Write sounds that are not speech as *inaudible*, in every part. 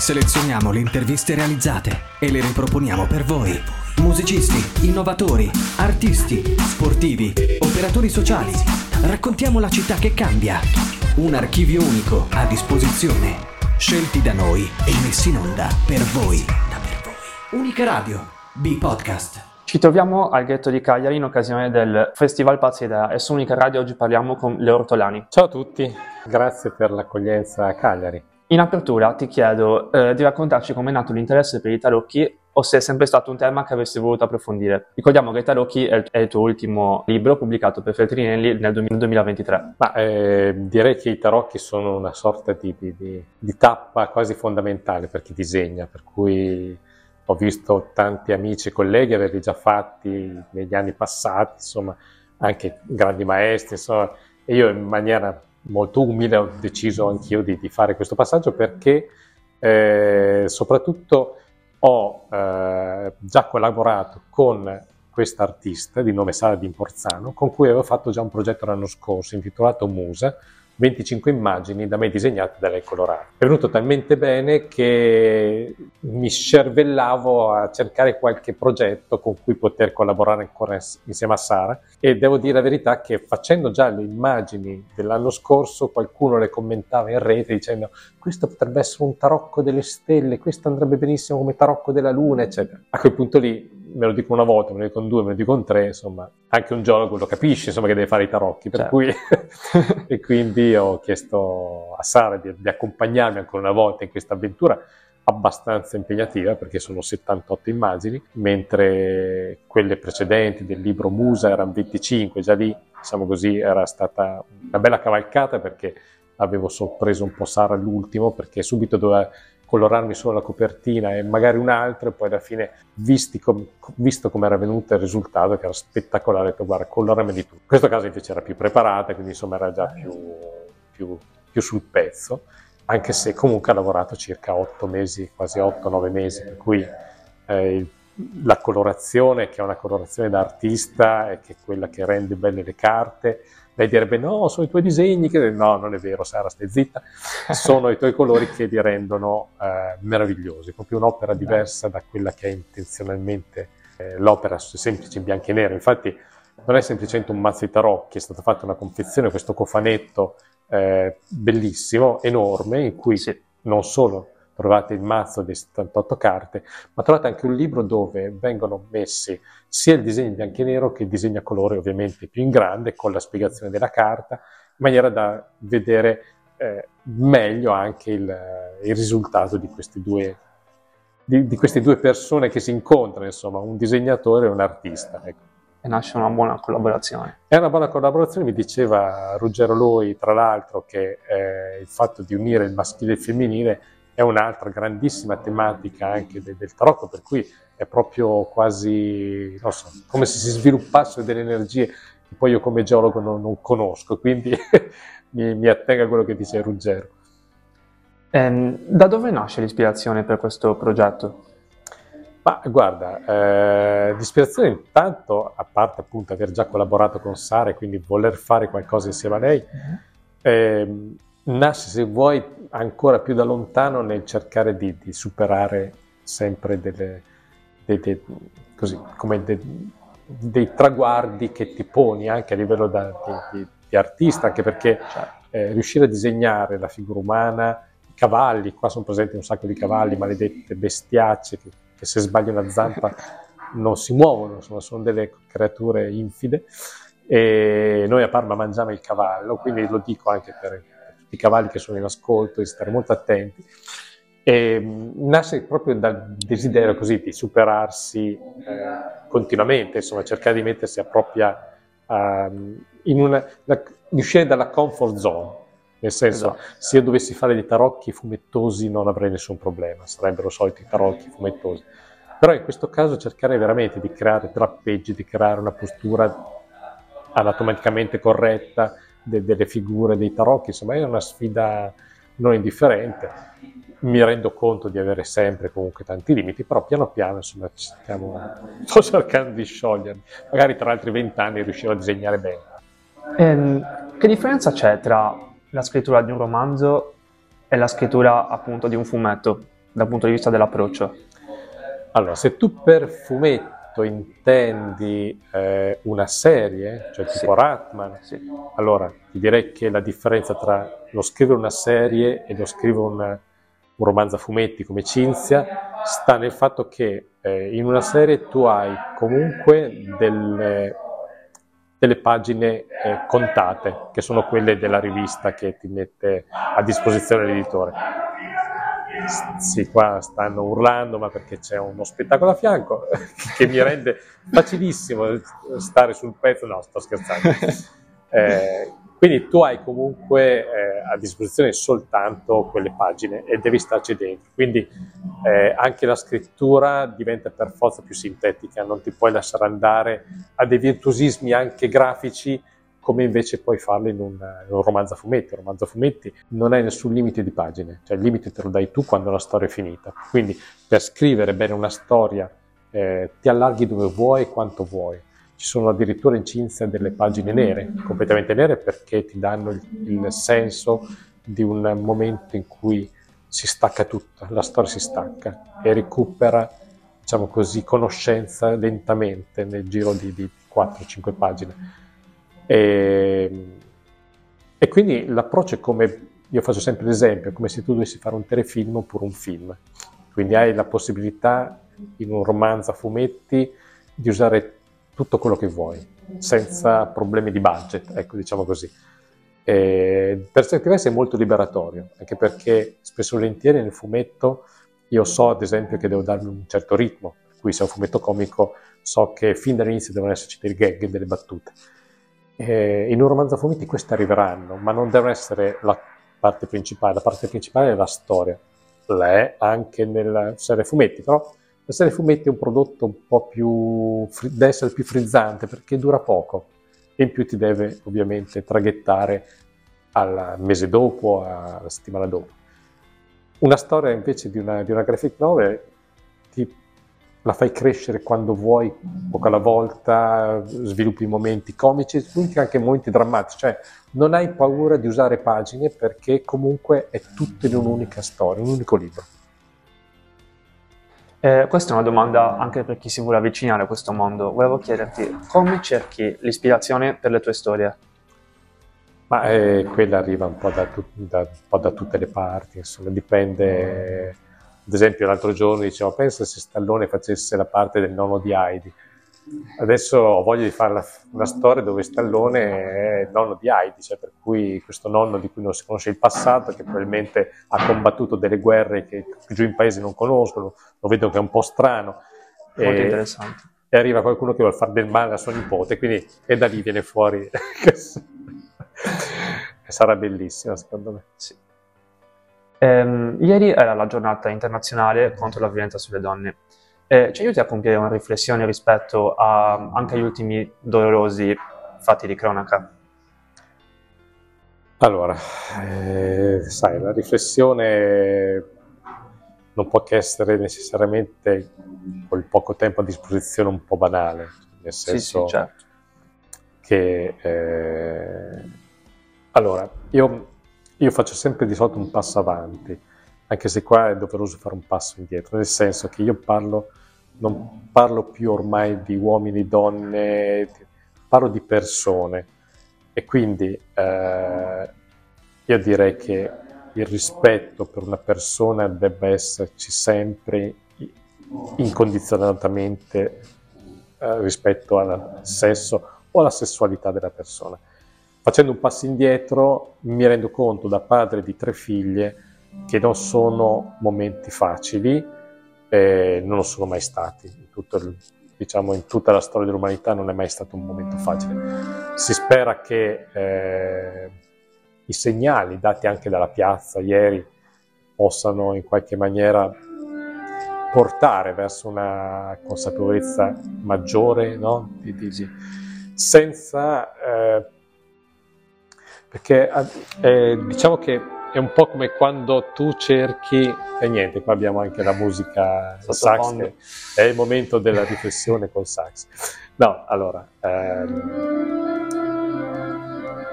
Selezioniamo le interviste realizzate e le riproponiamo per voi. Musicisti, innovatori, artisti, sportivi, operatori sociali. Raccontiamo la città che cambia. Un archivio unico a disposizione. Scelti da noi e messi in onda per voi. Unica Radio. B-Podcast. Ci troviamo al ghetto di Cagliari in occasione del Festival Pazzi Idea e su Unica Radio oggi parliamo con Leo Ortolani. Ciao a tutti, grazie per l'accoglienza a Cagliari. In apertura ti chiedo eh, di raccontarci come è nato l'interesse per i tarocchi o se è sempre stato un tema che avresti voluto approfondire. Ricordiamo che i tarocchi è, è il tuo ultimo libro pubblicato per Feltrinelli nel 2023. Ma eh, direi che i tarocchi sono una sorta di, di, di, di tappa quasi fondamentale per chi disegna, per cui ho visto tanti amici e colleghi averli già fatti negli anni passati, insomma, anche grandi maestri, insomma, e io in maniera molto umile ho deciso anch'io di, di fare questo passaggio perché eh, soprattutto ho eh, già collaborato con questa artista di nome Sara D'Imporzano, con cui avevo fatto già un progetto l'anno scorso intitolato Musa, 25 immagini da me disegnate da lei colorate. È venuto talmente bene che mi scervellavo a cercare qualche progetto con cui poter collaborare ancora insieme a Sara e devo dire la verità che facendo già le immagini dell'anno scorso qualcuno le commentava in rete dicendo questo potrebbe essere un tarocco delle stelle, questo andrebbe benissimo come tarocco della luna, eccetera. A quel punto lì me lo dico una volta, me lo dico due, me lo dico tre, insomma, anche un geologo lo capisce, insomma, che deve fare i tarocchi, per certo. cui, *laughs* e quindi ho chiesto a Sara di, di, accompagnarmi ancora una volta in questa avventura abbastanza impegnativa, perché sono 78 immagini, mentre quelle precedenti del libro Musa erano 25, già lì, diciamo così, era stata una bella cavalcata perché avevo sorpreso un po' Sara all'ultimo, perché subito doveva colorarmi solo la copertina e magari un altro e poi alla fine com- visto come era venuto il risultato che era spettacolare ho detto guarda colorami di tutto. In questo caso invece era più preparata quindi insomma era già più, più, più sul pezzo anche se comunque ha lavorato circa 8 mesi quasi 8-9 mesi per cui eh, la colorazione che è una colorazione da artista e che è quella che rende belle le carte lei direbbe no, sono i tuoi disegni, che... no, non è vero, Sara, stai zitta, *laughs* sono i tuoi colori che li rendono eh, meravigliosi, proprio un'opera diversa da quella che è intenzionalmente eh, l'opera semplice in bianco e nero, infatti non è semplicemente un mazzo di tarocchi, è stata fatta una confezione, questo cofanetto eh, bellissimo, enorme, in cui sì. non solo trovate il mazzo di 78 carte, ma trovate anche un libro dove vengono messi sia il disegno in bianco e nero che il disegno a colore, ovviamente più in grande, con la spiegazione della carta, in maniera da vedere eh, meglio anche il, il risultato di queste, due, di, di queste due persone che si incontrano, insomma, un disegnatore e un artista. Ecco. E nasce una buona collaborazione. È una buona collaborazione, mi diceva Ruggero Loi, tra l'altro, che eh, il fatto di unire il maschile e il femminile è un'altra grandissima tematica anche del, del tarocco, per cui è proprio quasi, non so, come se si sviluppassero delle energie che poi io come geologo non, non conosco, quindi *laughs* mi, mi attengo a quello che dice Ruggero. Eh, da dove nasce l'ispirazione per questo progetto? Ma guarda, eh, l'ispirazione intanto, a parte appunto aver già collaborato con Sara e quindi voler fare qualcosa insieme a lei, eh, nasce, se vuoi, ancora più da lontano nel cercare di, di superare sempre delle, dei, dei, così, come dei, dei, traguardi che ti poni anche a livello da, di, di, artista, anche perché eh, riuscire a disegnare la figura umana, i cavalli, qua sono presenti un sacco di cavalli, maledette bestiacce, che, che se sbagli una zampa non si muovono, insomma, sono delle creature infide. E noi a Parma mangiamo il cavallo, quindi lo dico anche per i cavalli che sono in ascolto, di stare molto attenti. E nasce proprio dal desiderio così di superarsi eh, continuamente, insomma, cercare di mettersi a propria, in una, la, di uscire dalla comfort zone. Nel senso, esatto. se io dovessi fare dei tarocchi fumettosi non avrei nessun problema, sarebbero soliti tarocchi fumettosi. Però in questo caso cercare veramente di creare drappeggi, di creare una postura anatomicamente corretta, de, delle figure dei tarocchi, insomma è una sfida non indifferente. Mi rendo conto di avere sempre comunque tanti limiti, però piano piano insomma stiamo, *laughs* sto cercando di sciogliermi. Magari tra altri vent'anni riuscirò a disegnare bene. Ehm, che differenza c'è tra la scrittura di un romanzo e la scrittura appunto di un fumetto? dal punto di vista dell'approccio? Allora, se tu per fumetto intendi eh, una serie, cioè tipo sì. Ratman, sì. allora ti direi che la differenza tra lo scrivere una serie e lo scrivere un, un romanzo a fumetti come Cinzia sta nel fatto che eh, in una serie tu hai comunque delle, delle pagine eh, contate, che sono quelle della rivista che ti mette a disposizione l'editore sì, qua stanno urlando, ma perché c'è uno spettacolo a fianco *laughs* che mi rende facilissimo stare sul pezzo. No, sto scherzando. *laughs* Eh, quindi tu hai comunque eh, a disposizione soltanto quelle pagine e devi starci dentro. Quindi eh, anche la scrittura diventa per forza più sintetica, non ti puoi lasciare andare a dei virtuosismi anche grafici come invece puoi farlo in un, in un romanzo a fumetti. Un romanzo a fumetti non hai nessun limite di pagine, cioè il limite te lo dai tu quando la storia è finita. Quindi per scrivere bene una storia eh, ti allarghi dove vuoi e quanto vuoi. Ci sono addirittura in Cinzia delle pagine nere, completamente nere, perché ti danno il, il senso di un momento in cui si stacca tutto, la storia si stacca e recupera, diciamo così, conoscenza lentamente nel giro di, di 4-5 pagine e, e quindi l'approccio è come, io faccio sempre l'esempio, come se tu dovessi fare un telefilm oppure un film. Quindi hai la possibilità in un romanzo a fumetti di usare tutto quello che vuoi, senza problemi di budget, ecco, diciamo così. E per certi versi è molto liberatorio, anche perché spesso e volentieri nel fumetto io so ad esempio che devo darmi un certo ritmo, cui se è un fumetto comico so che fin dall'inizio devono esserci dei gag, delle battute. Eh, in un romanzo a fumetti queste arriveranno, ma non deve essere la parte principale. La parte principale è la storia. L'è anche nella serie fumetti, però la serie fumetti è un prodotto un po' più, deve essere più frizzante perché dura poco e in più ti deve ovviamente traghettare al mese dopo, alla settimana dopo. Una storia invece di una, di una graphic novel la fai crescere quando vuoi, poco alla volta, sviluppi momenti comici, sviluppi anche momenti drammatici, cioè non hai paura di usare pagine perché comunque è tutto in un'unica storia, un unico libro. Eh, questa è una domanda anche per chi si vuole avvicinare a questo mondo. Volevo chiederti come cerchi l'ispirazione per le tue storie? Ma eh, quella arriva un po' da, tu- da, un po da tutte le parti, insomma, dipende ad esempio l'altro giorno dicevo, pensa se Stallone facesse la parte del nonno di Heidi. Adesso ho voglia di fare una storia dove Stallone è il nonno di Heidi, cioè per cui questo nonno di cui non si conosce il passato, che probabilmente ha combattuto delle guerre che giù in paese non conoscono, lo vedo che è un po' strano. Molto e, interessante. E arriva qualcuno che vuole fare del male a sua nipote, quindi e da lì viene fuori. *laughs* *laughs* Sarà bellissimo secondo me. Sì. Ehm, ieri era la giornata internazionale contro la violenza sulle donne. Eh, ci aiuti a compiere una riflessione rispetto a, anche agli ultimi dolorosi fatti di cronaca? Allora, eh, sai, la riflessione non può che essere necessariamente col poco tempo a disposizione un po' banale, nel senso sì, sì, certo. che eh, allora io io faccio sempre di solito un passo avanti, anche se qua è doveroso fare un passo indietro, nel senso che io parlo, non parlo più ormai di uomini, donne, parlo di persone e quindi eh, io direi che il rispetto per una persona debba esserci sempre incondizionatamente eh, rispetto al sesso o alla sessualità della persona. Facendo un passo indietro mi rendo conto da padre di tre figlie che non sono momenti facili, eh, non lo sono mai stati. In, il, diciamo, in, tutta la storia dell'umanità non è mai stato un momento facile. Si spera che eh, i segnali dati anche dalla piazza ieri possano in qualche maniera portare verso una consapevolezza maggiore, no? senza eh, perché eh, diciamo che è un po' come quando tu cerchi e niente, qua abbiamo anche la musica sax, che è il momento della riflessione col sax. No, allora, ehm,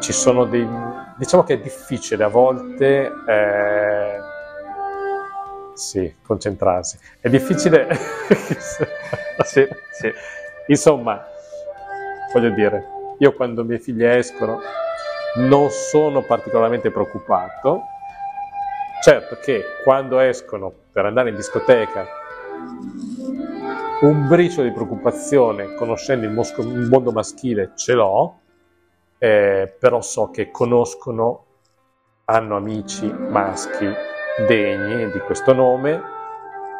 ci sono dei... diciamo che è difficile a volte eh, sì, concentrarsi. È difficile. *laughs* sì, sì. Insomma, voglio dire, io quando i miei figli escono non sono particolarmente preoccupato. Certo che quando escono per andare in discoteca un briciolo di preoccupazione conoscendo il, mosco, il mondo maschile ce l'ho, eh, però so che conoscono, hanno amici maschi degni di questo nome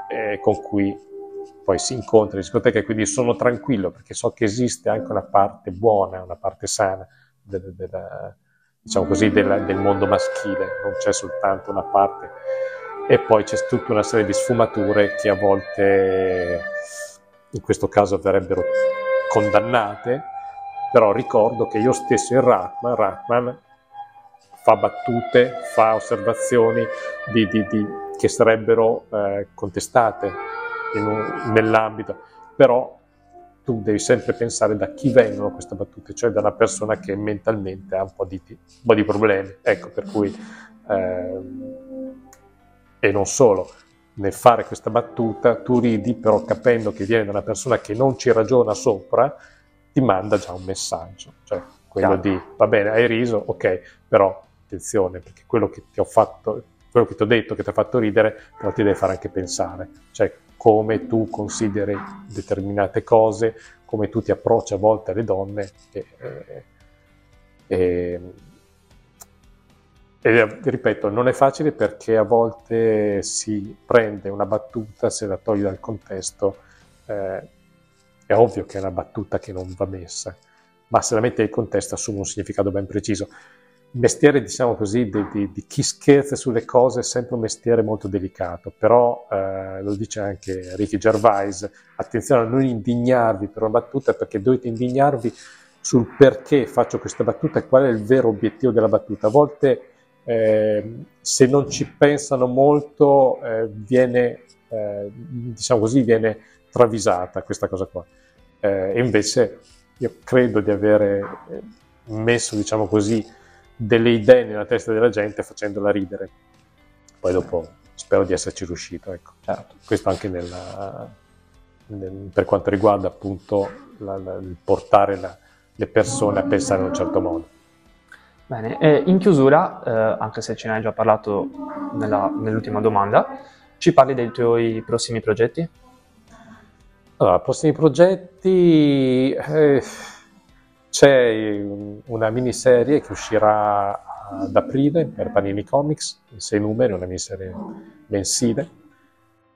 eh, con cui poi si incontra in discoteca e quindi sono tranquillo perché so che esiste anche una parte buona, una parte sana del, del, diciamo così, del, del mondo maschile, non c'è soltanto una parte. E poi c'è tutta una serie di sfumature che a volte in questo caso verrebbero condannate, però ricordo che io stesso in Ratman, Ratman fa battute, fa osservazioni di, di, di, che sarebbero eh, contestate un, nell'ambito, però tu devi sempre pensare da chi vengono queste battute, cioè da una persona che mentalmente ha un po' di, un po di problemi. Ecco, per cui, eh, e non solo, nel fare questa battuta tu ridi, però capendo che viene da una persona che non ci ragiona sopra, ti manda già un messaggio, cioè quello Chiaro. di va bene, hai riso, ok, però attenzione, perché quello che ti ho fatto, quello che ti ho detto che ti ha fatto ridere, però ti deve fare anche pensare, cioè come tu consideri determinate cose, come tu ti approcci a volte alle donne e, e, e, ripeto, non è facile perché a volte si prende una battuta, se la toglie dal contesto, eh, è ovvio che è una battuta che non va messa, ma se la mette nel contesto assume un significato ben preciso il mestiere, diciamo così, di, di, di, chi scherza sulle cose è sempre un mestiere molto delicato, però eh, lo dice anche Ricky Gervais, attenzione a non indignarvi per una battuta perché dovete indignarvi sul perché faccio questa battuta e qual è il vero obiettivo della battuta. A volte eh, se non ci pensano molto eh, viene, eh, diciamo così, viene travisata questa cosa qua. Eh, e invece io credo di avere messo, diciamo così, delle idee nella testa della gente facendola ridere. Poi dopo spero di esserci riuscito. Ecco. Certo. Questo anche nella, nel, per quanto riguarda appunto la, la, il portare la, le persone a pensare in un certo modo. Bene, e in chiusura, eh, anche se ce ne hai già parlato nella, nell'ultima domanda, ci parli dei tuoi prossimi progetti? Allora, prossimi progetti... Eh c'è una miniserie che uscirà ad aprile per Panini Comics, in sei numeri, una miniserie mensile,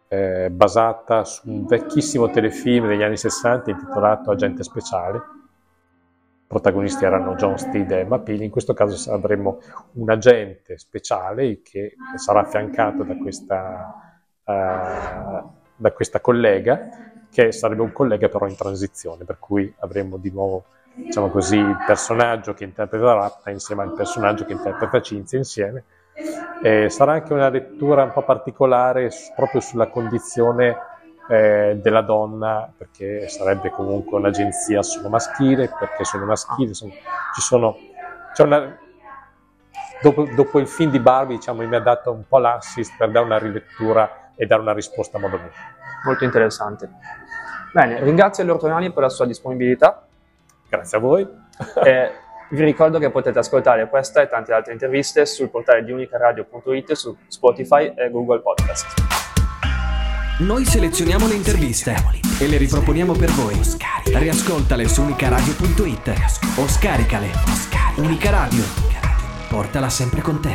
eh, basata su un vecchissimo telefilm degli anni 60 intitolato Agente Speciale. I protagonisti erano John Steed e Emma Peel. In questo caso avremo un agente speciale che sarà affiancato da questa, uh, da questa collega, che sarebbe un collega però in transizione, per cui avremo di nuovo diciamo così, il personaggio che interpreta Ratta insieme al personaggio che interpreta Cinzia insieme. E sarà anche una lettura un po' particolare proprio sulla condizione eh, della donna, perché sarebbe comunque un'agenzia solo maschile, perché sono maschili, sono, ci sono, una, dopo, dopo, il film di Barbie diciamo, mi ha dato un po' l'assist per dare una rilettura e dare una risposta a modo mio. Molto interessante. Bene, ringrazio Lortonali per la sua disponibilità Grazie a voi. eh, vi ricordo che potete ascoltare questa e tante altre interviste sul portale di unicaradio.it su Spotify e Google Podcast. Noi selezioniamo le interviste e le riproponiamo per voi. Riascoltale su unicaradio.it o scaricale. Unica Radio. Portala sempre con te.